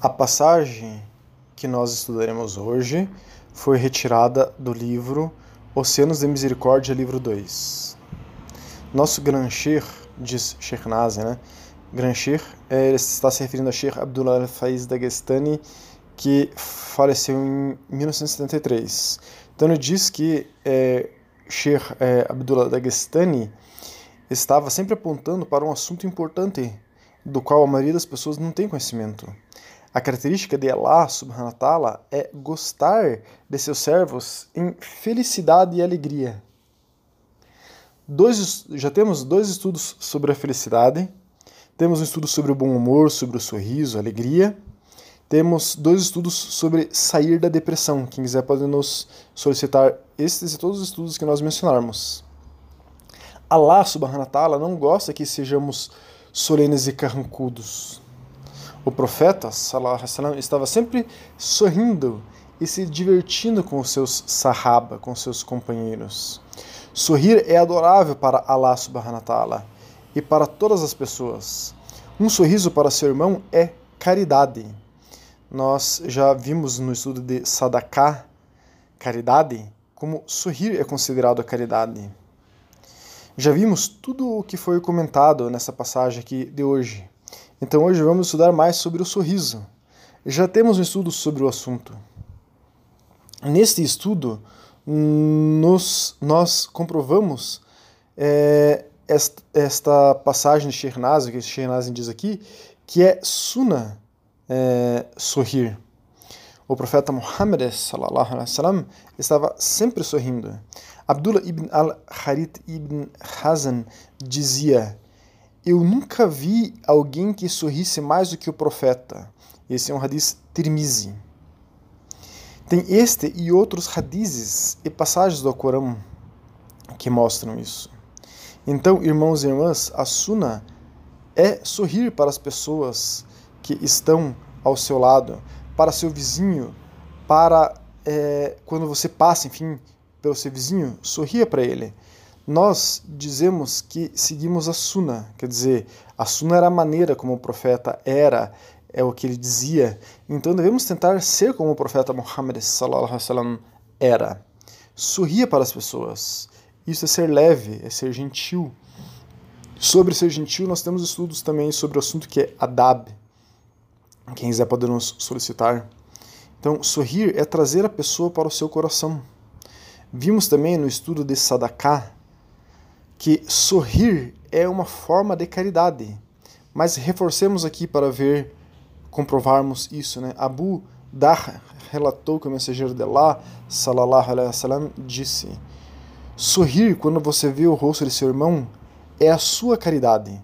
A passagem que nós estudaremos hoje foi retirada do livro Oceanos de Misericórdia, livro 2. Nosso Grancher, diz Sheikh Nazi, né? Grancher é, está se referindo a Sheikh Abdullah Faiz Dagestani, que faleceu em 1973. Então ele diz que é, Sheikh é, Abdullah Dagestani estava sempre apontando para um assunto importante do qual a maioria das pessoas não tem conhecimento. A característica de Allah subhanahu wa ta'ala é gostar de seus servos em felicidade e alegria. Dois, já temos dois estudos sobre a felicidade, temos um estudo sobre o bom humor, sobre o sorriso, alegria. Temos dois estudos sobre sair da depressão. Quem quiser pode nos solicitar estes e todos os estudos que nós mencionarmos. Allah subhanahu wa ta'ala não gosta que sejamos solenes e carrancudos. O profeta sallam, estava sempre sorrindo e se divertindo com os seus sahaba, com seus companheiros. Sorrir é adorável para Allah subhanahu wa ta'ala e para todas as pessoas. Um sorriso para seu irmão é caridade. Nós já vimos no estudo de Sadaqah, caridade, como sorrir é considerado a caridade. Já vimos tudo o que foi comentado nessa passagem aqui de hoje. Então hoje vamos estudar mais sobre o sorriso. Já temos um estudo sobre o assunto. Neste estudo, nos, nós comprovamos é, esta, esta, passagem de Shernazim, que Shernazim diz aqui, que é Suna é, sorrir. O profeta Muhammad wasallam estava sempre sorrindo. Abdullah ibn al-Harith ibn Hazan dizia: eu nunca vi alguém que sorrisse mais do que o profeta. Esse é um hadith Tirmizi. Tem este e outros hadizes e passagens do Corão que mostram isso. Então, irmãos e irmãs, a Sunna é sorrir para as pessoas que estão ao seu lado, para seu vizinho, para é, quando você passa, enfim, pelo seu vizinho, sorria para ele nós dizemos que seguimos a Sunna, quer dizer, a Sunna era a maneira como o profeta era, é o que ele dizia. Então devemos tentar ser como o profeta Muhammad wasallam era. Sorria para as pessoas. Isso é ser leve, é ser gentil. Sobre ser gentil, nós temos estudos também sobre o assunto que é adab. Quem quiser pode nos solicitar. Então, sorrir é trazer a pessoa para o seu coração. Vimos também no estudo de Sadaqah, que sorrir é uma forma de caridade. Mas reforcemos aqui para ver, comprovarmos isso. Né? Abu Dar relatou que o mensageiro de Allah, salallahu alaihi wasallam, disse: Sorrir quando você vê o rosto de seu irmão é a sua caridade.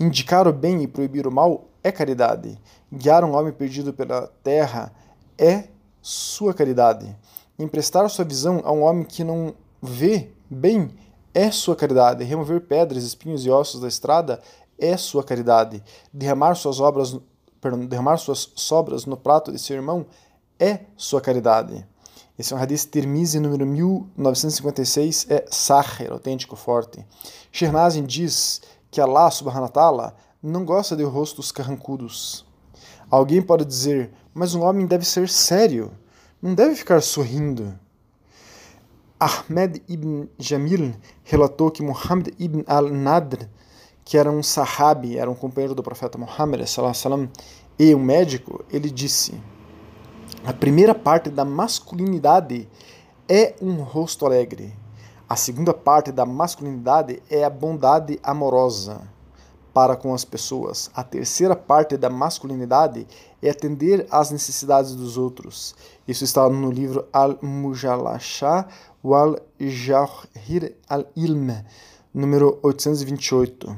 Indicar o bem e proibir o mal é caridade. Guiar um homem perdido pela terra é sua caridade. Emprestar sua visão a um homem que não vê bem é sua caridade. Remover pedras, espinhos e ossos da estrada é sua caridade. Derramar suas obras, perdão, derramar suas sobras no prato de seu irmão é sua caridade. Esse é um hadith Tirmizi, número 1956, é Sahir, autêntico, forte. Shernazin diz que Allah subhanahu wa ta'ala não gosta de rostos carrancudos. Alguém pode dizer, mas um homem deve ser sério, não deve ficar sorrindo. Ahmed ibn Jamil relatou que Muhammad ibn al-Nadr, que era um sahabi, era um companheiro do profeta Muhammad sallam, e um médico, ele disse: A primeira parte da masculinidade é um rosto alegre. A segunda parte da masculinidade é a bondade amorosa para com as pessoas. A terceira parte da masculinidade é atender às necessidades dos outros. Isso está no livro Al-Mujalashah wal Jahir al-Ilm, número 828.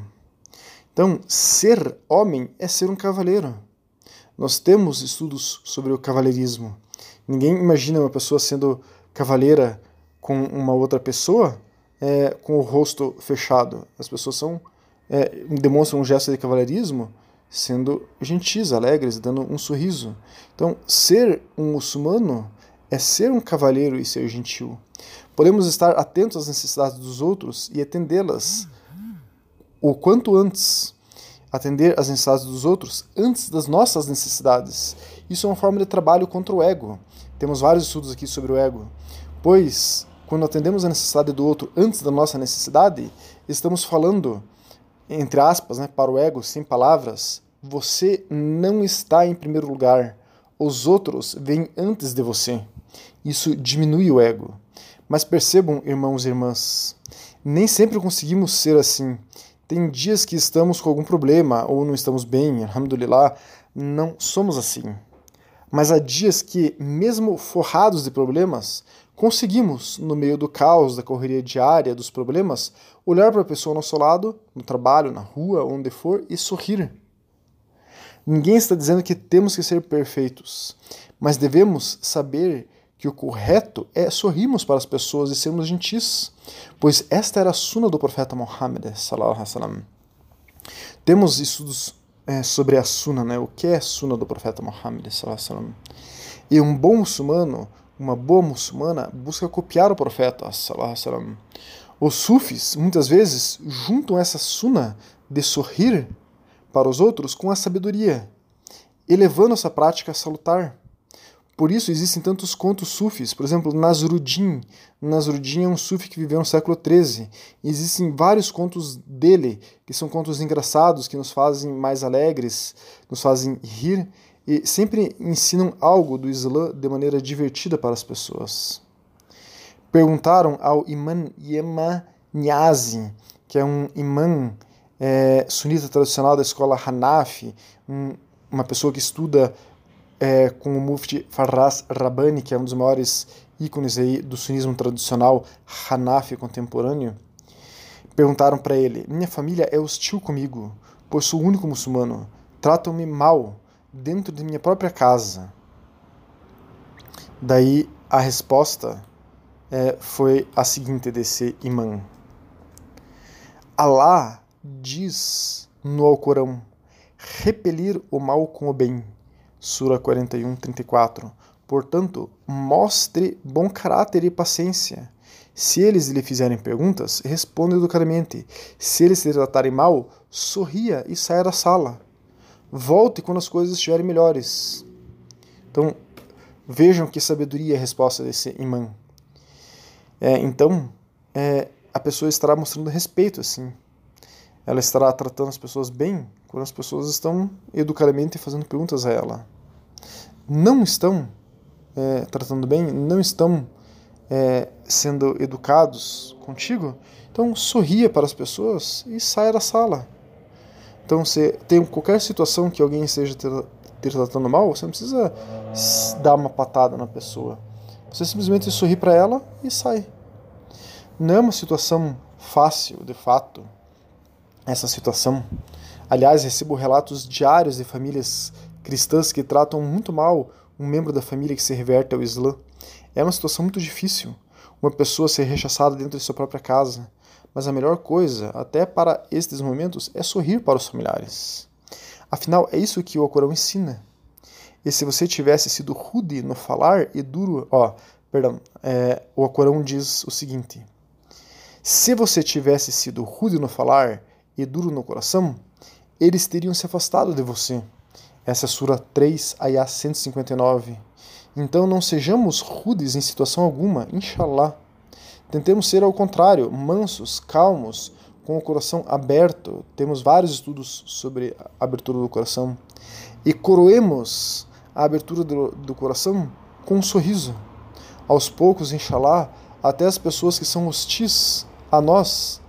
Então, ser homem é ser um cavaleiro. Nós temos estudos sobre o cavaleirismo. Ninguém imagina uma pessoa sendo cavaleira com uma outra pessoa é, com o rosto fechado. As pessoas são é, demonstram um gesto de cavaleirismo sendo gentis, alegres, dando um sorriso. Então, ser um muçulmano é ser um cavaleiro e ser gentil. Podemos estar atentos às necessidades dos outros e atendê-las o quanto antes. atender às necessidades dos outros antes das nossas necessidades. Isso é uma forma de trabalho contra o ego. Temos vários estudos aqui sobre o ego. Pois, quando atendemos a necessidade do outro antes da nossa necessidade, estamos falando, entre aspas, né, para o ego, sem palavras, você não está em primeiro lugar. Os outros vêm antes de você. Isso diminui o ego. Mas percebam, irmãos e irmãs, nem sempre conseguimos ser assim. Tem dias que estamos com algum problema ou não estamos bem, alhamdulillah, não somos assim. Mas há dias que, mesmo forrados de problemas, conseguimos, no meio do caos, da correria diária, dos problemas, olhar para a pessoa ao nosso lado, no trabalho, na rua, onde for, e sorrir. Ninguém está dizendo que temos que ser perfeitos, mas devemos saber que o correto é sorrirmos para as pessoas e sermos gentis, pois esta era a suna do profeta Muhammad. Temos estudos é, sobre a suna, né? o que é a suna do profeta Muhammad. E um bom muçulmano, uma boa muçulmana, busca copiar o profeta. Os sufis, muitas vezes, juntam essa suna de sorrir para os outros com a sabedoria, elevando essa prática salutar. Por isso existem tantos contos sufis, por exemplo, Nasruddin. Nasruddin é um sufi que viveu no século XIII. Existem vários contos dele, que são contos engraçados, que nos fazem mais alegres, nos fazem rir e sempre ensinam algo do Islã de maneira divertida para as pessoas. Perguntaram ao imã Yema Niazi, que é um imã é, sunita tradicional da escola Hanafi, um, uma pessoa que estuda é, com o Mufti Farras Rabbani, que é um dos maiores ícones aí do sunismo tradicional Hanafi contemporâneo, perguntaram para ele: Minha família é hostil comigo, pois sou o único muçulmano. Tratam-me mal dentro de minha própria casa. Daí a resposta é, foi a seguinte desse imã: Allah diz no Alcorão: repelir o mal com o bem Sura 41, 34. Portanto, mostre bom caráter e paciência. Se eles lhe fizerem perguntas, responda educadamente. Se eles se tratarem mal, sorria e saia da sala. Volte quando as coisas estiverem melhores. Então, vejam que sabedoria é a resposta desse imã. É, então, é, a pessoa estará mostrando respeito, assim. Ela estará tratando as pessoas bem quando as pessoas estão educadamente fazendo perguntas a ela. Não estão é, tratando bem, não estão é, sendo educados contigo, então sorria para as pessoas e saia da sala. Então, se tem qualquer situação que alguém esteja te tratando mal, você não precisa dar uma patada na pessoa. Você simplesmente sorri para ela e sai. Não é uma situação fácil, de fato, essa situação. Aliás, recebo relatos diários de famílias cristãs que tratam muito mal um membro da família que se reverte ao Islã. É uma situação muito difícil, uma pessoa ser rechaçada dentro de sua própria casa. Mas a melhor coisa, até para estes momentos, é sorrir para os familiares. Afinal, é isso que o Alcorão ensina. E se você tivesse sido rude no falar e duro, ó, perdão, é, o Alcorão diz o seguinte: se você tivesse sido rude no falar e duro no coração, eles teriam se afastado de você. Essa é Sura 3, Ayah 159. Então não sejamos rudes em situação alguma, inshallah. Tentemos ser ao contrário, mansos, calmos, com o coração aberto. Temos vários estudos sobre a abertura do coração. E coroemos a abertura do, do coração com um sorriso. Aos poucos, inshallah, até as pessoas que são hostis a nós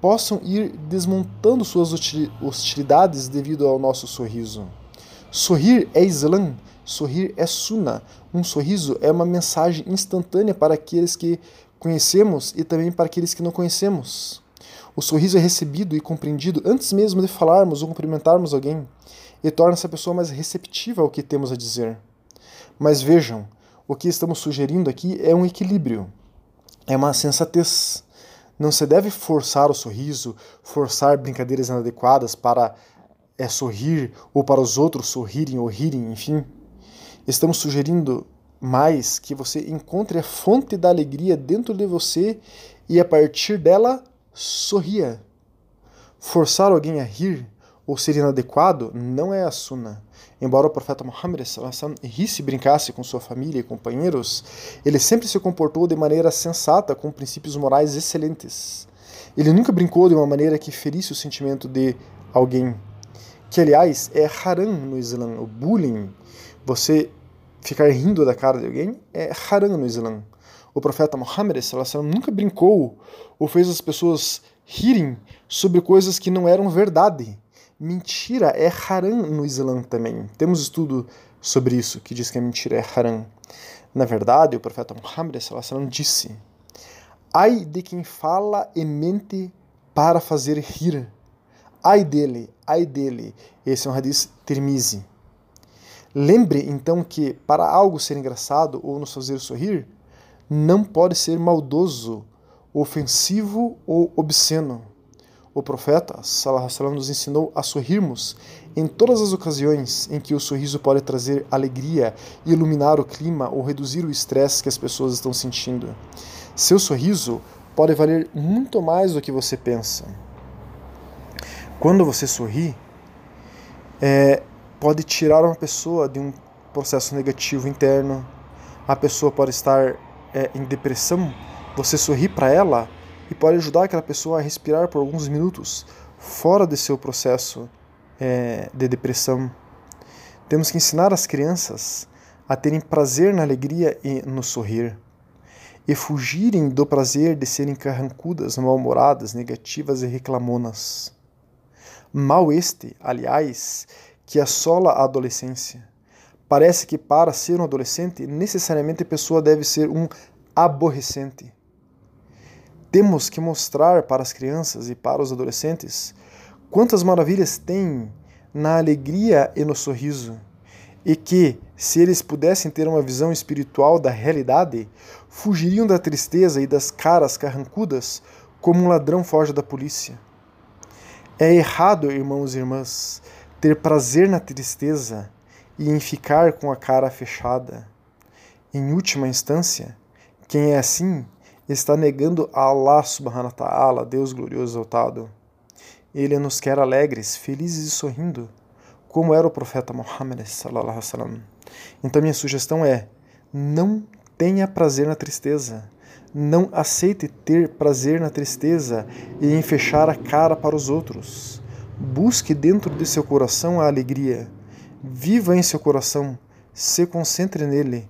possam ir desmontando suas hostilidades devido ao nosso sorriso. Sorrir é Islã, sorrir é Sunnah. Um sorriso é uma mensagem instantânea para aqueles que conhecemos e também para aqueles que não conhecemos. O sorriso é recebido e compreendido antes mesmo de falarmos ou cumprimentarmos alguém e torna essa pessoa mais receptiva ao que temos a dizer. Mas vejam, o que estamos sugerindo aqui é um equilíbrio, é uma sensatez. Não se deve forçar o sorriso, forçar brincadeiras inadequadas para é, sorrir ou para os outros sorrirem ou rirem, enfim. Estamos sugerindo mais que você encontre a fonte da alegria dentro de você e a partir dela sorria. Forçar alguém a rir ou ser inadequado não é a sunna. Embora o profeta Muhammad risse e brincasse com sua família e companheiros, ele sempre se comportou de maneira sensata, com princípios morais excelentes. Ele nunca brincou de uma maneira que ferisse o sentimento de alguém. Que, aliás, é haram no Islã. O bullying, você ficar rindo da cara de alguém, é haram no Islã. O profeta Muhammad nunca brincou ou fez as pessoas rirem sobre coisas que não eram verdade. Mentira é haram no Islã também. Temos estudo sobre isso, que diz que a mentira é haram. Na verdade, o profeta Muhammad disse: Ai de quem fala e mente para fazer rir. Ai dele, ai dele. Esse é um hadith termize. Lembre então que para algo ser engraçado ou nos fazer sorrir, não pode ser maldoso, ofensivo ou obsceno. O profeta Salah nos ensinou a sorrirmos em todas as ocasiões em que o sorriso pode trazer alegria, iluminar o clima ou reduzir o estresse que as pessoas estão sentindo. Seu sorriso pode valer muito mais do que você pensa. Quando você sorri, é, pode tirar uma pessoa de um processo negativo interno. A pessoa pode estar é, em depressão. Você sorri para ela e pode ajudar aquela pessoa a respirar por alguns minutos fora de seu processo é, de depressão. Temos que ensinar as crianças a terem prazer na alegria e no sorrir e fugirem do prazer de serem carrancudas, mal-humoradas, negativas e reclamonas. Mal este, aliás, que assola a adolescência. Parece que para ser um adolescente, necessariamente a pessoa deve ser um aborrecente. Temos que mostrar para as crianças e para os adolescentes quantas maravilhas tem na alegria e no sorriso e que, se eles pudessem ter uma visão espiritual da realidade, fugiriam da tristeza e das caras carrancudas como um ladrão foge da polícia. É errado, irmãos e irmãs, ter prazer na tristeza e em ficar com a cara fechada. Em última instância, quem é assim está negando a Allah subhanahu wa ta'ala, Deus glorioso exaltado. Ele nos quer alegres, felizes e sorrindo como era o profeta Muhammad sallallahu alaihi. Então minha sugestão é: não tenha prazer na tristeza. Não aceite ter prazer na tristeza e em fechar a cara para os outros. Busque dentro de seu coração a alegria. Viva em seu coração. Se concentre nele.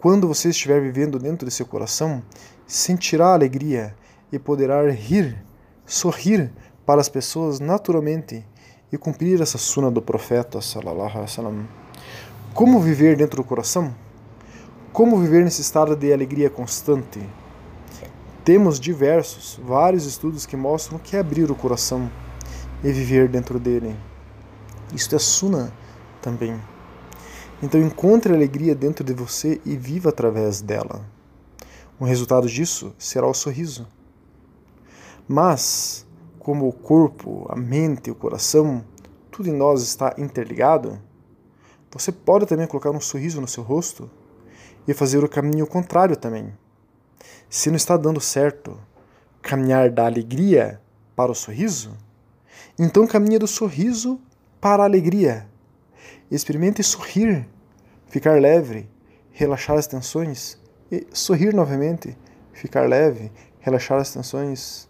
Quando você estiver vivendo dentro de seu coração, sentirá alegria e poderá rir, sorrir para as pessoas naturalmente e cumprir essa suna do profeta. Como viver dentro do coração? Como viver nesse estado de alegria constante? Temos diversos, vários estudos que mostram que é abrir o coração e viver dentro dele. Isto é suna também. Então encontre alegria dentro de você e viva através dela. O resultado disso será o sorriso. Mas como o corpo, a mente, o coração, tudo em nós está interligado, você pode também colocar um sorriso no seu rosto e fazer o caminho contrário também. Se não está dando certo caminhar da alegria para o sorriso, então caminhe do sorriso para a alegria. Experimente sorrir, ficar leve, relaxar as tensões. E sorrir novamente, ficar leve, relaxar as tensões.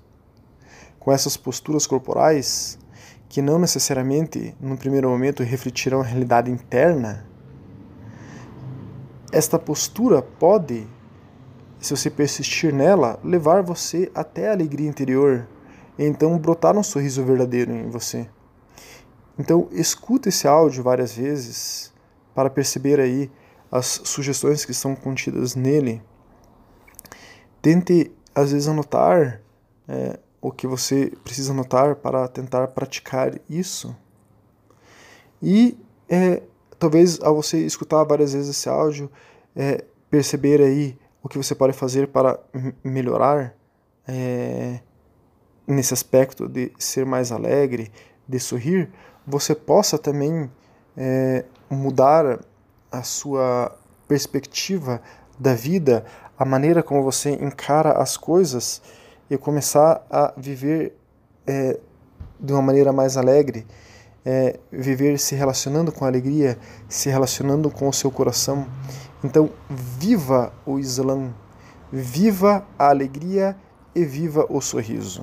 Com essas posturas corporais que não necessariamente, no primeiro momento, refletirão a realidade interna, esta postura pode, se você persistir nela, levar você até a alegria interior então brotar um sorriso verdadeiro em você. Então, escuta esse áudio várias vezes para perceber aí as sugestões que estão contidas nele. Tente, às vezes, anotar é, o que você precisa notar para tentar praticar isso. E é, talvez ao você escutar várias vezes esse áudio, é, perceber aí o que você pode fazer para melhorar é, nesse aspecto de ser mais alegre, de sorrir, você possa também é, mudar a sua perspectiva da vida, a maneira como você encara as coisas e começar a viver é, de uma maneira mais alegre é, viver se relacionando com a alegria, se relacionando com o seu coração. Então, viva o Islã, viva a alegria e viva o sorriso.